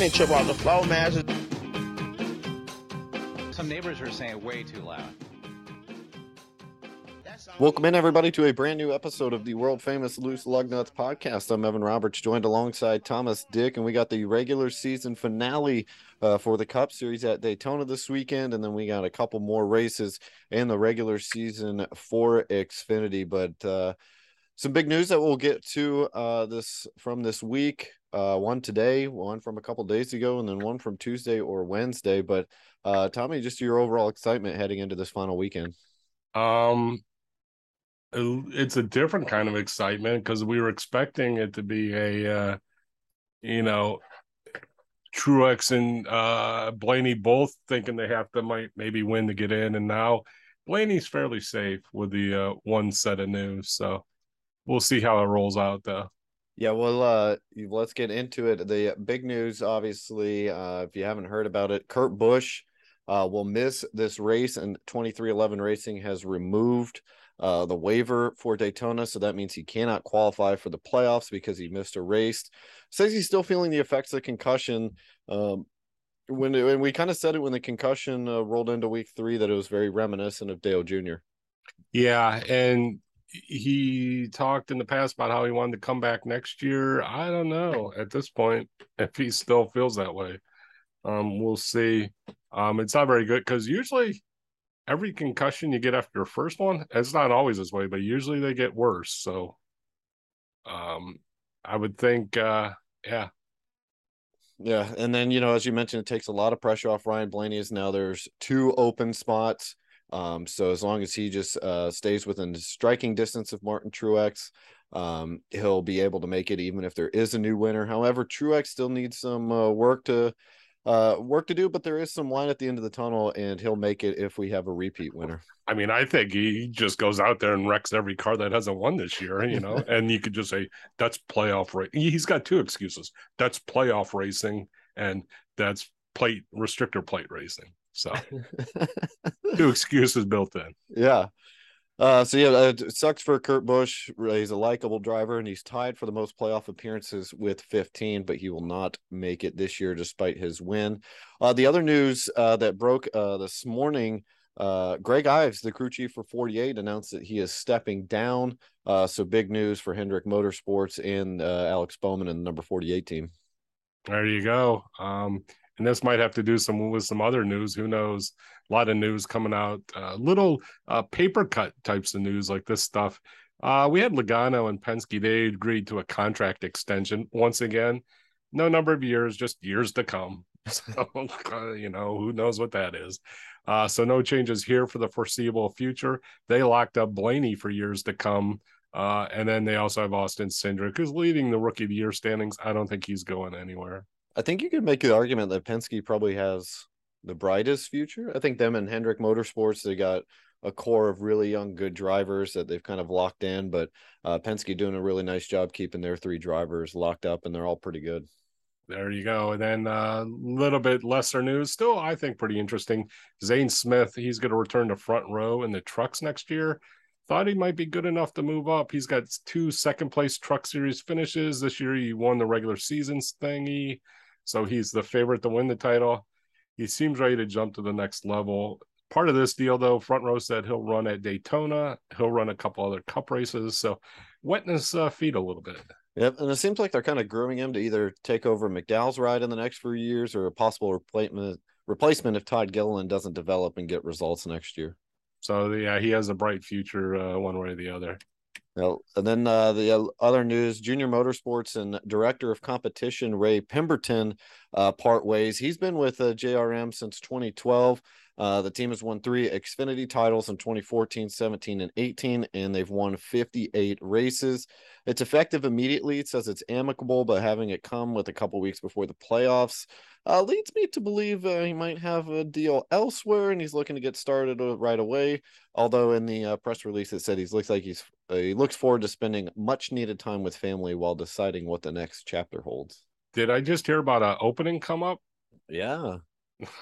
and he trip off the floor, man. Just... Some neighbors are saying way too loud. Welcome in, everybody, to a brand new episode of the world famous Loose Lug Nuts podcast. I'm Evan Roberts, joined alongside Thomas Dick, and we got the regular season finale uh, for the Cup Series at Daytona this weekend, and then we got a couple more races in the regular season for Xfinity. But uh, some big news that we'll get to uh, this from this week. Uh, one today, one from a couple days ago, and then one from Tuesday or Wednesday. But uh, Tommy, just your overall excitement heading into this final weekend. Um, it's a different kind of excitement because we were expecting it to be a uh, you know Truex and uh, Blaney both thinking they have to might maybe win to get in, and now Blaney's fairly safe with the uh, one set of news. So we'll see how it rolls out, though. Yeah, well, uh, let's get into it. The big news, obviously, uh, if you haven't heard about it, Kurt Busch uh, will miss this race, and 23XI Racing has removed uh, the waiver for Daytona. So that means he cannot qualify for the playoffs because he missed a race. Says he's still feeling the effects of the concussion. Um, when, when we kind of said it when the concussion uh, rolled into week three that it was very reminiscent of Dale Jr. Yeah, and he talked in the past about how he wanted to come back next year. I don't know at this point if he still feels that way. Um, we'll see. Um, it's not very good because usually every concussion you get after your first one, it's not always this way, but usually they get worse. So um I would think uh yeah. Yeah. And then, you know, as you mentioned, it takes a lot of pressure off Ryan Blaney is now there's two open spots. Um, so as long as he just uh stays within striking distance of Martin Truex, um, he'll be able to make it even if there is a new winner. However, Truex still needs some uh, work to uh, work to do, but there is some line at the end of the tunnel, and he'll make it if we have a repeat winner. I mean, I think he just goes out there and wrecks every car that hasn't won this year, you know. and you could just say that's playoff race. He's got two excuses: that's playoff racing, and that's plate restrictor plate racing. So, two excuses built in. Yeah. Uh, so yeah, it sucks for Kurt Busch. He's a likable driver, and he's tied for the most playoff appearances with 15, but he will not make it this year despite his win. Uh, the other news uh, that broke uh, this morning: uh, Greg Ives, the crew chief for 48, announced that he is stepping down. Uh, so big news for Hendrick Motorsports and Alex Bowman and the number 48 team. There you go. Um, and this might have to do some with some other news. Who knows? A lot of news coming out, uh, little uh, paper cut types of news like this stuff. Uh, we had Logano and Penske. They agreed to a contract extension once again. No number of years, just years to come. So uh, you know who knows what that is. Uh, so no changes here for the foreseeable future. They locked up Blaney for years to come. Uh, and then they also have Austin Cindric, who's leading the rookie of the year standings. I don't think he's going anywhere. I think you could make the argument that Penske probably has the brightest future. I think them and Hendrick Motorsports, they got a core of really young, good drivers that they've kind of locked in. But uh, Penske doing a really nice job keeping their three drivers locked up, and they're all pretty good. There you go. And then a uh, little bit lesser news, still I think pretty interesting. Zane Smith, he's going to return to front row in the trucks next year. Thought he might be good enough to move up. He's got two second place truck series finishes this year. He won the regular seasons thingy. So he's the favorite to win the title. He seems ready to jump to the next level. Part of this deal, though, front row said he'll run at Daytona. He'll run a couple other cup races. So wetting his uh, feet a little bit. Yep, and it seems like they're kind of grooming him to either take over McDowell's ride in the next few years or a possible replacement replacement if Todd Gilliland doesn't develop and get results next year. So yeah, he has a bright future, uh, one way or the other. Well, and then uh, the other news: Junior Motorsports and Director of Competition Ray Pemberton uh, part ways. He's been with uh, JRM since 2012. Uh, the team has won three Xfinity titles in 2014, 17, and 18, and they've won 58 races. It's effective immediately. It says it's amicable, but having it come with a couple weeks before the playoffs uh, leads me to believe uh, he might have a deal elsewhere, and he's looking to get started uh, right away. Although in the uh, press release it said he looks like he's uh, he looks forward to spending much needed time with family while deciding what the next chapter holds. Did I just hear about an opening come up? Yeah.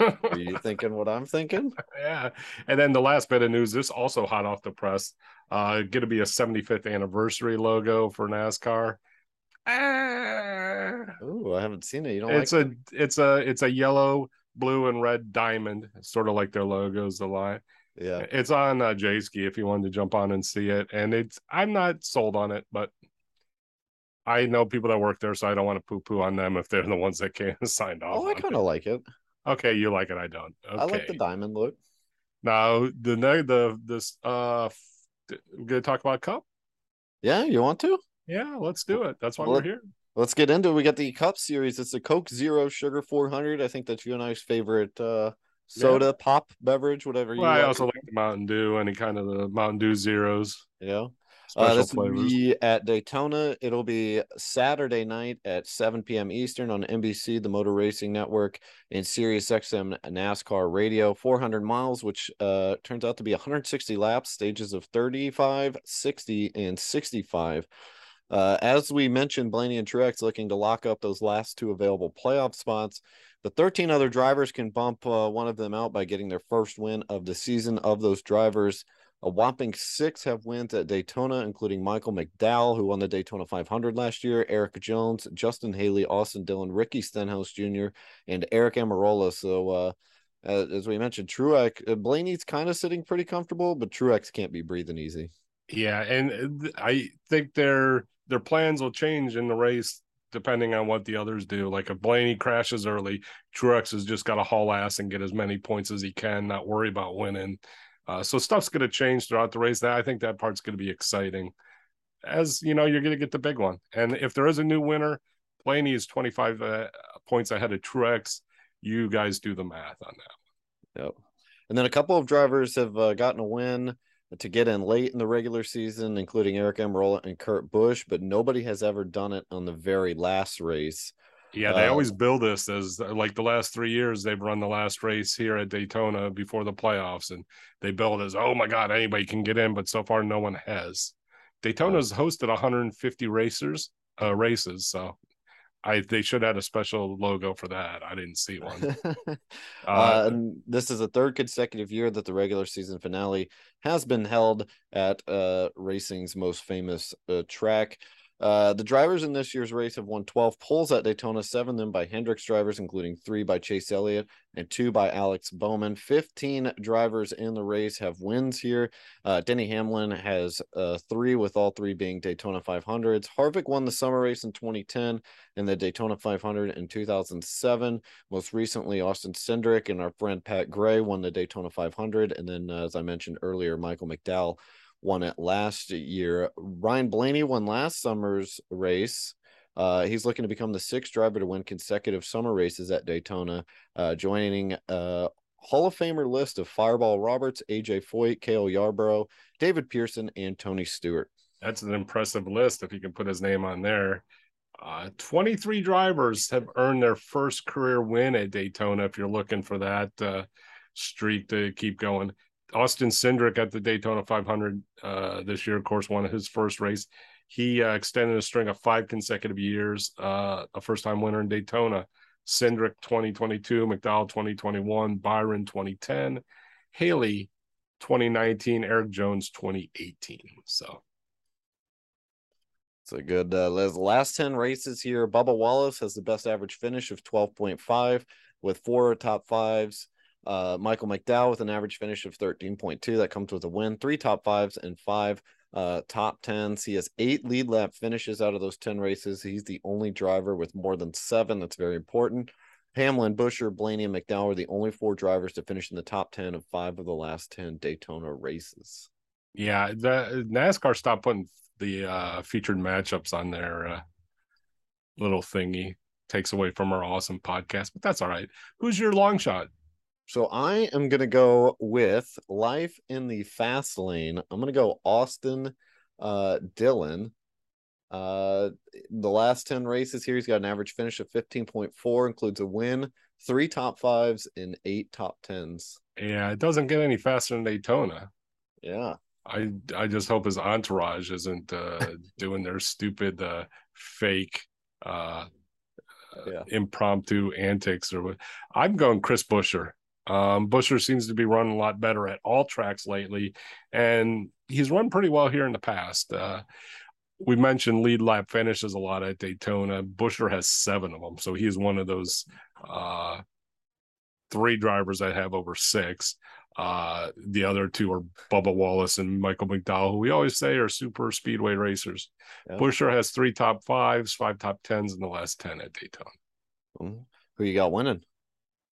Are you thinking what I'm thinking? Yeah. And then the last bit of news, this also hot off the press. Uh, going to be a 75th anniversary logo for NASCAR. Ah. Oh, I haven't seen it. You don't it's like a it's a it's a yellow, blue, and red diamond, sort of like their logos. The line. Yeah. It's on uh, Jayski if you wanted to jump on and see it. And it's I'm not sold on it, but I know people that work there, so I don't want to poo poo on them if they're the ones that can't signed off. Oh, I kind of like it. Okay, you like it. I don't. Okay. I like the diamond look. now the the this uh we're gonna talk about cup. Yeah, you want to? Yeah, let's do it. That's why Well, we're here. Let's get into it. We got the Cup Series. It's a Coke Zero Sugar 400. I think that's you and I's favorite uh, soda, pop beverage, whatever you Well, I like. also like the Mountain Dew, any kind of the Mountain Dew zeros, Yeah. Uh, this will be at Daytona. It'll be Saturday night at 7 p.m. Eastern on NBC, the Motor Racing Network, and Sirius XM NASCAR Radio. 400 miles, which uh, turns out to be 160 laps, stages of 35, 60, and 65. Uh, as we mentioned, Blaney and Truex looking to lock up those last two available playoff spots. The 13 other drivers can bump uh, one of them out by getting their first win of the season. Of those drivers, a whopping six have wins at Daytona, including Michael McDowell, who won the Daytona 500 last year, Erik Jones, Justin Haley, Austin Dillon, Ricky Stenhouse Jr., and Aric Almirola. So, uh, as we mentioned, Truex, uh, Blaney's kind of sitting pretty comfortable, but Truex can't be breathing easy. Yeah, and uh, I think their their plans will change in the race depending on what the others do. Like if Blaney crashes early, Truex has just got to haul ass and get as many points as he can, not worry about winning. Uh, so stuff's going to change throughout the race. That I think that part's going to be exciting. As you know, you're going to get the big one, and if there is a new winner, Blaney is 25 uh, points ahead of Truex. You guys do the math on that. Yep. And then a couple of drivers have uh, gotten a win to get in late in the regular season, including Aric Almirola and Kurt Busch, but nobody has ever done it on the very last race. Yeah, they Uh, always build this as like the last three years they've run the last race here at Daytona before the playoffs, and they build as oh my god anybody can get in, but so far no one has. Daytona's hosted 150 racers uh, races, so I they should have a special logo for that. I didn't see one. uh, Uh, and this is the third consecutive year that the regular season finale has been held at uh, racing's most famous uh, track. Uh, the drivers in this year's race have won 12 poles at Daytona, seven of them by Hendricks drivers, including three by Chase Elliott and two by Alex Bowman. 15 drivers in the race have wins here. Uh, Denny Hamlin has uh, three, with all three being Daytona 500s. Harvick won the summer race in 2010 and the Daytona 500 in 2007. Most recently, Austin Cindric and our friend Pat Gray won the Daytona 500. And then, uh, as I mentioned earlier, Michael McDowell won it last year. Ryan Blaney won last summer's race. Uh, he's looking to become the sixth driver to win consecutive summer races at Daytona, uh, joining a Hall of Famer list of Fireball Roberts, AJ Foyt, Cale Yarborough, David Pearson, and Tony Stewart. that's an impressive list if you can put his name on there. Uh, 23 drivers have earned their first career win at Daytona. If you're looking for that uh, streak to keep going, Austin Cindric at the Daytona 500 uh, this year, of course, won his first race. He uh, extended a string of five consecutive years, uh, a first time winner in Daytona. Cindric 2022, McDowell 2021, Byron 2010, Haley 2019, Erik Jones 2018. So It's a good uh, last 10 races here. Bubba Wallace has the best average finish of 12.5 with four top fives. Uh, Michael McDowell with an average finish of 13.2. That comes with a win, three top fives and five uh, top tens. He has eight lead lap finishes out of those 10 races. He's the only driver with more than seven. That's very important. Hamlin, Buescher, Blaney, and McDowell are the only four drivers to finish in the top 10 of five of the last 10 Daytona races. Yeah, the NASCAR stopped putting the uh featured matchups on their uh, little thingy. Takes away from our awesome podcast, but that's all right. Who's your long shot? So I am gonna go with life in the fast lane. I'm gonna go Austin uh Dillon. Uh the last 10 races here, he's got an average finish of 15.4, includes a win, three top fives, and eight top tens. Yeah, it doesn't get any faster than Daytona. Yeah. I I just hope his entourage isn't uh doing their stupid uh fake uh Yeah. impromptu antics or what. I'm going Chris Buescher. Um, Buescher seems to be running a lot better at all tracks lately, and he's run pretty well here in the past. Uh, we mentioned lead lap finishes a lot at Daytona. Buescher has seven of them, so he's one of those uh, three drivers that have over six. Uh, the other two are Bubba Wallace and Michael McDowell, who we always say are super speedway racers. Yeah. Buescher has three top fives, five top tens in the last 10 at Daytona. Who you got winning?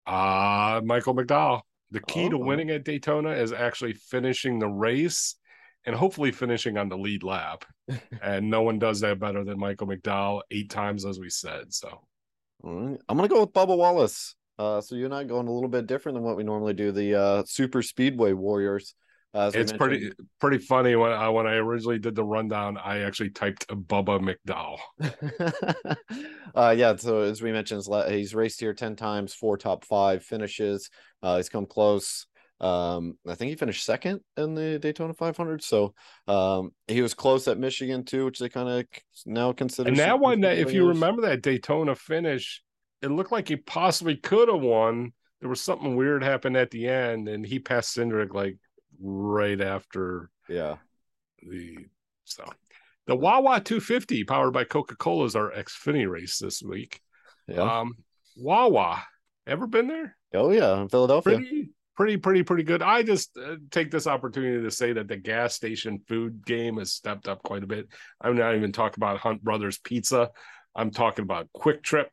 Uh, Michael McDowell. The key oh. to winning at Daytona is actually finishing the race and hopefully finishing on the lead lap. and no one does that better than Michael McDowell eight times, as we said. So I'm going to go with Bubba Wallace. Uh, so you're not going a little bit different than what we normally do. The uh, Super Speedway Warriors. Uh, it's pretty pretty funny when I when I originally did the rundown, I actually typed Bubba McDowell. uh, yeah, so as we mentioned, he's raced here ten times, four top five finishes. Uh, he's come close. Um, I think he finished second in the Daytona 500. So um, he was close at Michigan too, which they kind of now consider. And that one, that if you remember that Daytona finish, it looked like he possibly could have won. There was something weird happened at the end, and he passed Cindric like right after. Yeah. The so the Wawa 250 powered by Coca Cola is our Xfinity race this week. Yeah. Um, Wawa, ever been there? Oh yeah, in Philadelphia. Pretty, pretty, pretty, pretty good. I just uh, take this opportunity to say that the gas station food game has stepped up quite a bit. I'm not even talking about Hunt Brothers Pizza. I'm talking about QuikTrip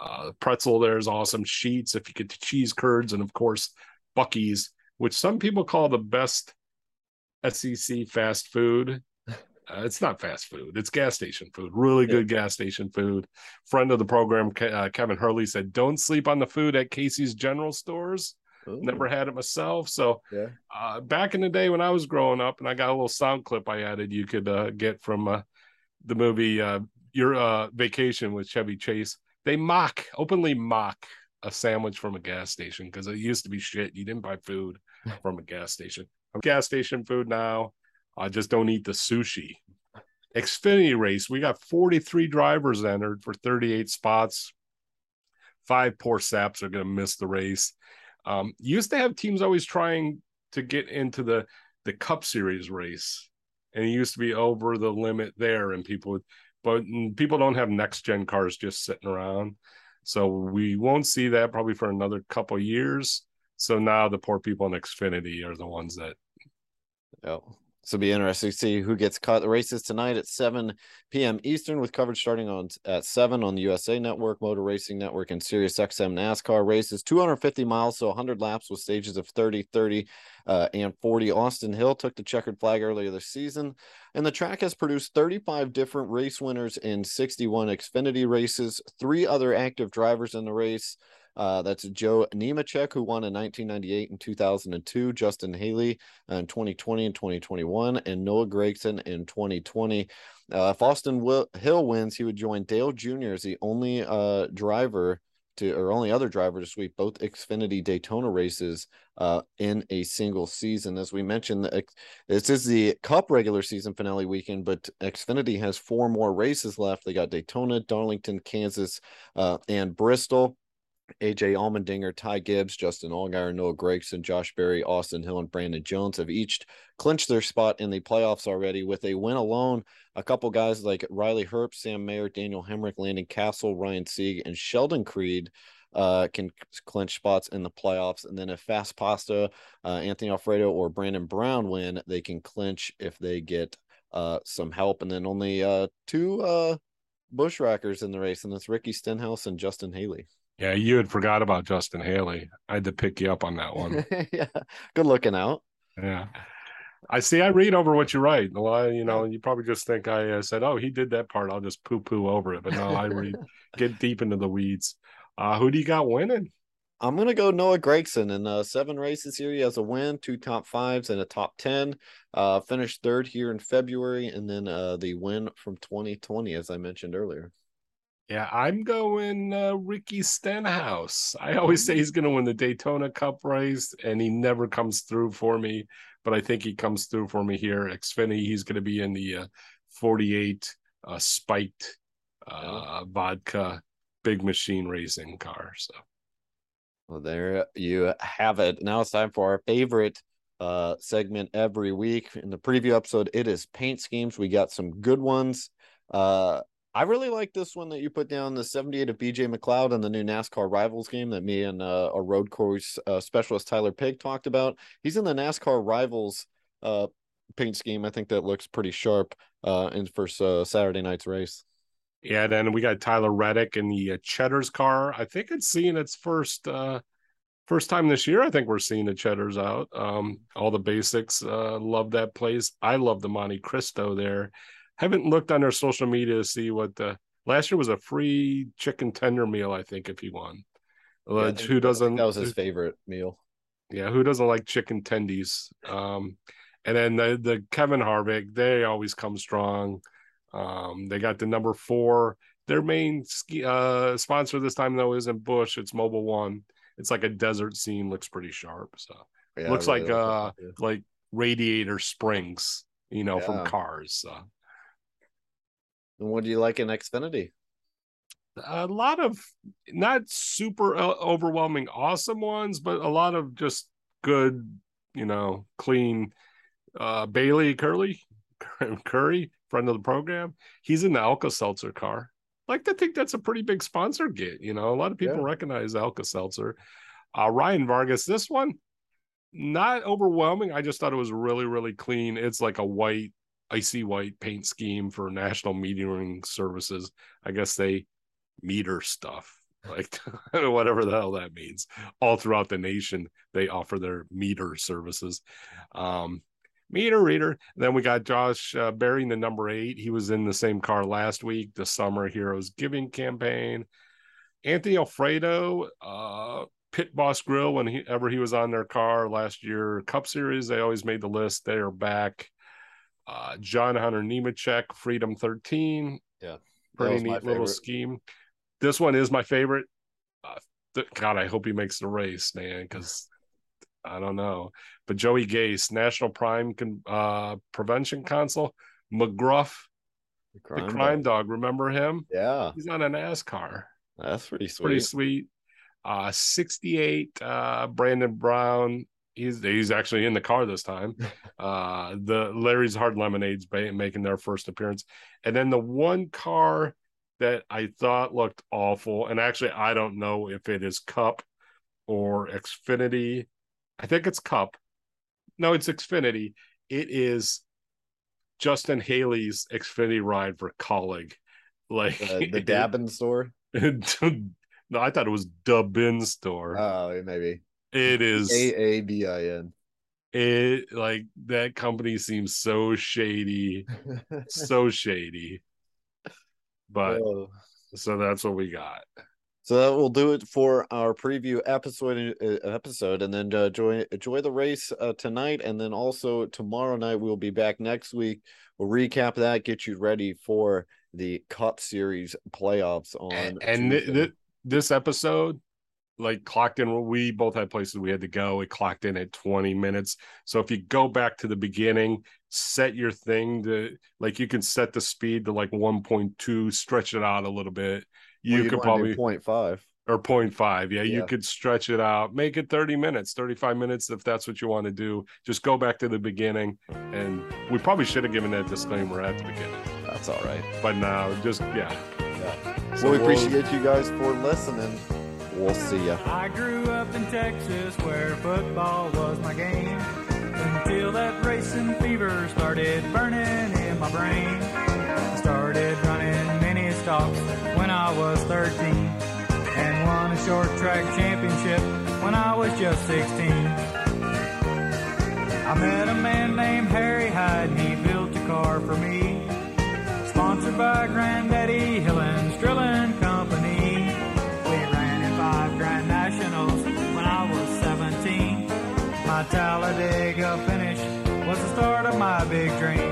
uh, pretzel there is awesome. Sheetz, if you get the cheese curds, and of course Buc-ee's, which some people call the best SEC fast food. Uh, it's not fast food; it's gas station food. Really good yeah. gas station food. Friend of the program, uh, Kevin Hurley said, "Don't sleep on the food at Casey's General Stores." Ooh. Never had it myself. So yeah. uh, back in the day when I was growing up, and I got a little sound clip I added you could uh, get from uh, the movie uh, Your uh, Vacation with Chevy Chase they mock openly mock a sandwich from a gas station because it used to be shit. You didn't buy food from a gas station. gas station food now. I just don't eat the sushi. Xfinity race, we got 43 drivers entered for 38 spots. Five poor saps are going to miss the race. Um, used to have teams always trying to get into the the Cup Series race, and it used to be over the limit there, and people would but people don't have next gen cars just sitting around. So we won't see that probably for another couple years. So now the poor people in Xfinity are the ones that. Yeah. So be interesting to see who gets caught. The races tonight at 7 p.m. Eastern with coverage starting on at 7 on the USA Network, Motor Racing Network, and Sirius XM NASCAR races. 250 miles, so 100 laps with stages of 30, 30, uh, and 40. Austin Hill took the checkered flag earlier this season, and the track has produced 35 different race winners in 61 Xfinity races, three other active drivers in the race. Uh, that's Joe Nemechek, who won in 1998 and 2002, Justin Haley in 2020 and 2021, and Noah Gragson in 2020. Uh, if Austin Will- Hill wins, he would join Dale Jr. as the only uh, driver to, or only other driver to sweep both Xfinity Daytona races uh, in a single season. As we mentioned, this is the Cup regular season finale weekend, but Xfinity has four more races left. They got Daytona, Darlington, Kansas, uh, and Bristol. AJ Allmendinger, Ty Gibbs, Justin Allgaier, Noah Gragson, Josh Berry, Austin Hill, and Brandon Jones have each clinched their spot in the playoffs already with a win alone. A couple guys like Riley Herbst, Sam Mayer, Daniel Hemric, Landon Cassill, Ryan Sieg, and Sheldon Creed uh, can clinch spots in the playoffs. And then if Fast Pasta, uh, Anthony Alfredo, or Brandon Brown win, they can clinch if they get uh, some help. And then only uh, two uh, Buschwhackers in the race, and that's Ricky Stenhouse and Justin Haley. Yeah, you had forgot about Justin Haley. I had to pick you up on that one. yeah, good looking out. Yeah. I see. I read over what you write. Well, you know, you probably just think I uh, said, "Oh, he did that part." I'll just poo-poo over it. But no, I read, get deep into the weeds. Uh, who do you got winning? I'm gonna go Noah Gragson in uh, seven races here. He has a win, two top fives, and a top ten. Uh, finished third here in February, and then uh, the win from 2020, as I mentioned earlier. Yeah, I'm going uh, Ricky Stenhouse. I always say he's going to win the Daytona Cup race, and he never comes through for me. But I think he comes through for me here. Xfinity, he's going to be in the uh, 48 uh, spiked uh, vodka big machine racing car. So, well, there you have it. Now it's time for our favorite uh, segment every week. In the preview episode, it is paint schemes. We got some good ones. Uh, I really like this one that you put down the 78 of BJ McLeod and the new NASCAR Rivals game that me and uh, our road course uh, specialist Tyler Pig talked about. He's in the NASCAR Rivals uh, paint scheme. I think that looks pretty sharp uh, in for uh, Saturday night's race. Yeah, then we got Tyler Reddick in the uh, Cheddar's car. I think it's seeing its first uh first time this year. I think we're seeing the Cheddar's out. Um, all the basics. Uh, love that place. I love the Monte Cristo there haven't looked on their social media to see what the last year was a free chicken tender meal. I think if he won, yeah, who doesn't? That was his favorite meal. Yeah, who doesn't like chicken tendies? Um, and then the the Kevin Harvick, they always come strong. Um, they got the number four. Their main ski, uh, sponsor this time though isn't Busch. it's Mobil One. It's like a desert scene. Looks pretty sharp. So yeah, looks really like uh like radiator springs, you know, yeah. from cars. So. And what do you like in Xfinity? A lot of not super uh, overwhelming, awesome ones, but a lot of just good, you know, clean. Uh, Bayley Curley, Currey, friend of the program, he's in the Alka Seltzer car. Like to think that's a pretty big sponsor get. You know, a lot of people yeah. recognize Alka Seltzer. Uh, Ryan Vargas, this one, not overwhelming. I just thought it was really, really clean. It's like a white icy white paint scheme for national metering services. I guess they meter stuff like whatever the hell that means all throughout the nation they offer their meter services um meter reader then we got josh uh, bearing the number eight he was in the same car last week the summer heroes giving campaign anthony alfredo uh pit boss grill whenever he was on their car last year cup series they always made the list they are back uh, John Hunter Nemechek, Freedom 13. Yeah. Pretty neat little scheme. This one is my favorite. Uh, th- God, I hope he makes the race, man, because I don't know. But Joey Gase, National Prime Con- uh, Prevention Council, McGruff, the crime, the crime dog. dog. Remember him? Yeah. He's on a NASCAR. That's pretty sweet. Pretty sweet. Uh, 68, uh, Brandon Brown, he's he's actually in the car this time. Uh, the Larry's Hard Lemonades making their first appearance, and then the one car that I thought looked awful, and actually I don't know if it is Cup or Xfinity. I think it's Cup. No, it's Xfinity. It is Justin Haley's Xfinity ride for Kaulig. Like the, the Dabin store. no, I thought it was Dubbin store. Oh, maybe. It is A A B I N. It like that company seems so shady, so shady. But oh. so that's what we got. So that will do it for our preview episode. Uh, episode, and then uh, enjoy enjoy the race uh, tonight, and then also tomorrow night we'll be back next week. We'll recap that, get you ready for the Cup Series playoffs on. And, and th- th- this episode like clocked in we both had places we had to go it clocked in at 20 minutes so if you go back to the beginning set your thing to like you can set the speed to like 1.2 stretch it out a little bit you well, could probably 0.5 or 0.5 yeah, yeah, you could stretch it out make it 30 minutes 35 minutes if that's what you want to do. Just go back to the beginning and we probably should have given that disclaimer at the beginning. That's all right. But now just yeah. Yeah. So well, we appreciate you guys for listening. We'll see ya. I grew up in Texas where football was my game until that racing fever started burning in my brain. I started running mini stocks when I was 13 and won a short track championship when I was just 16. I met a man named Harry Hyde and he built a car for me. Sponsored by Granddaddy Hillens Drilling Company. We ran in five Grand Nationals when I was 17. My Talladega finish was the start of my big dream.